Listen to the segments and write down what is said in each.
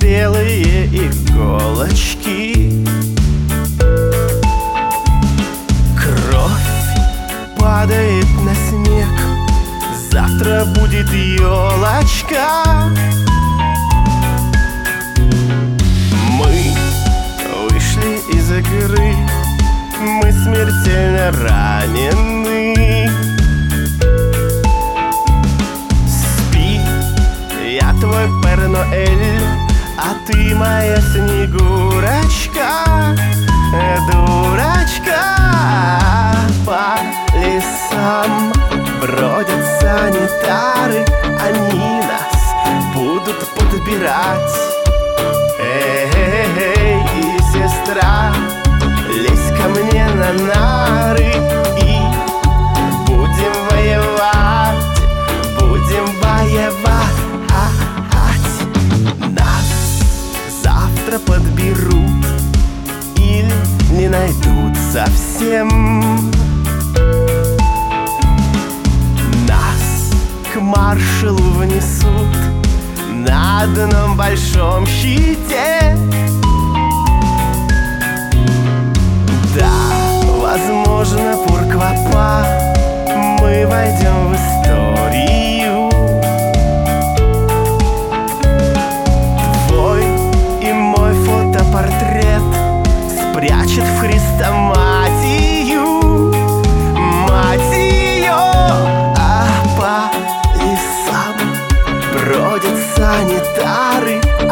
белые иголочки. Кровь падает на снег. Завтра будет елочка. Мы вышли из игры. Мы смертельно ранены А ты моя Снегурочка Дурочка. По лесам бродят санитары Они нас будут подбирать. Эй, сестра, лезь ко мне на нары совсем Нас к маршалу внесут На одном большом щите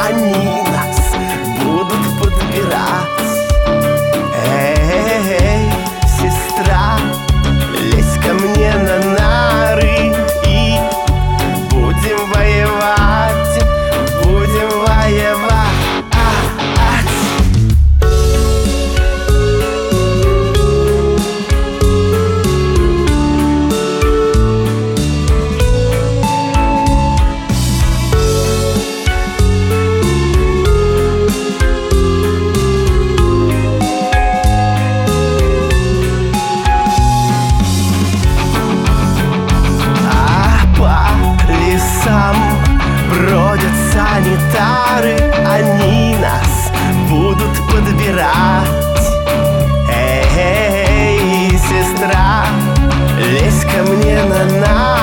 санитары Они пары Они нас будут подбирать. Эй, сестра, лезь ко мне на нас.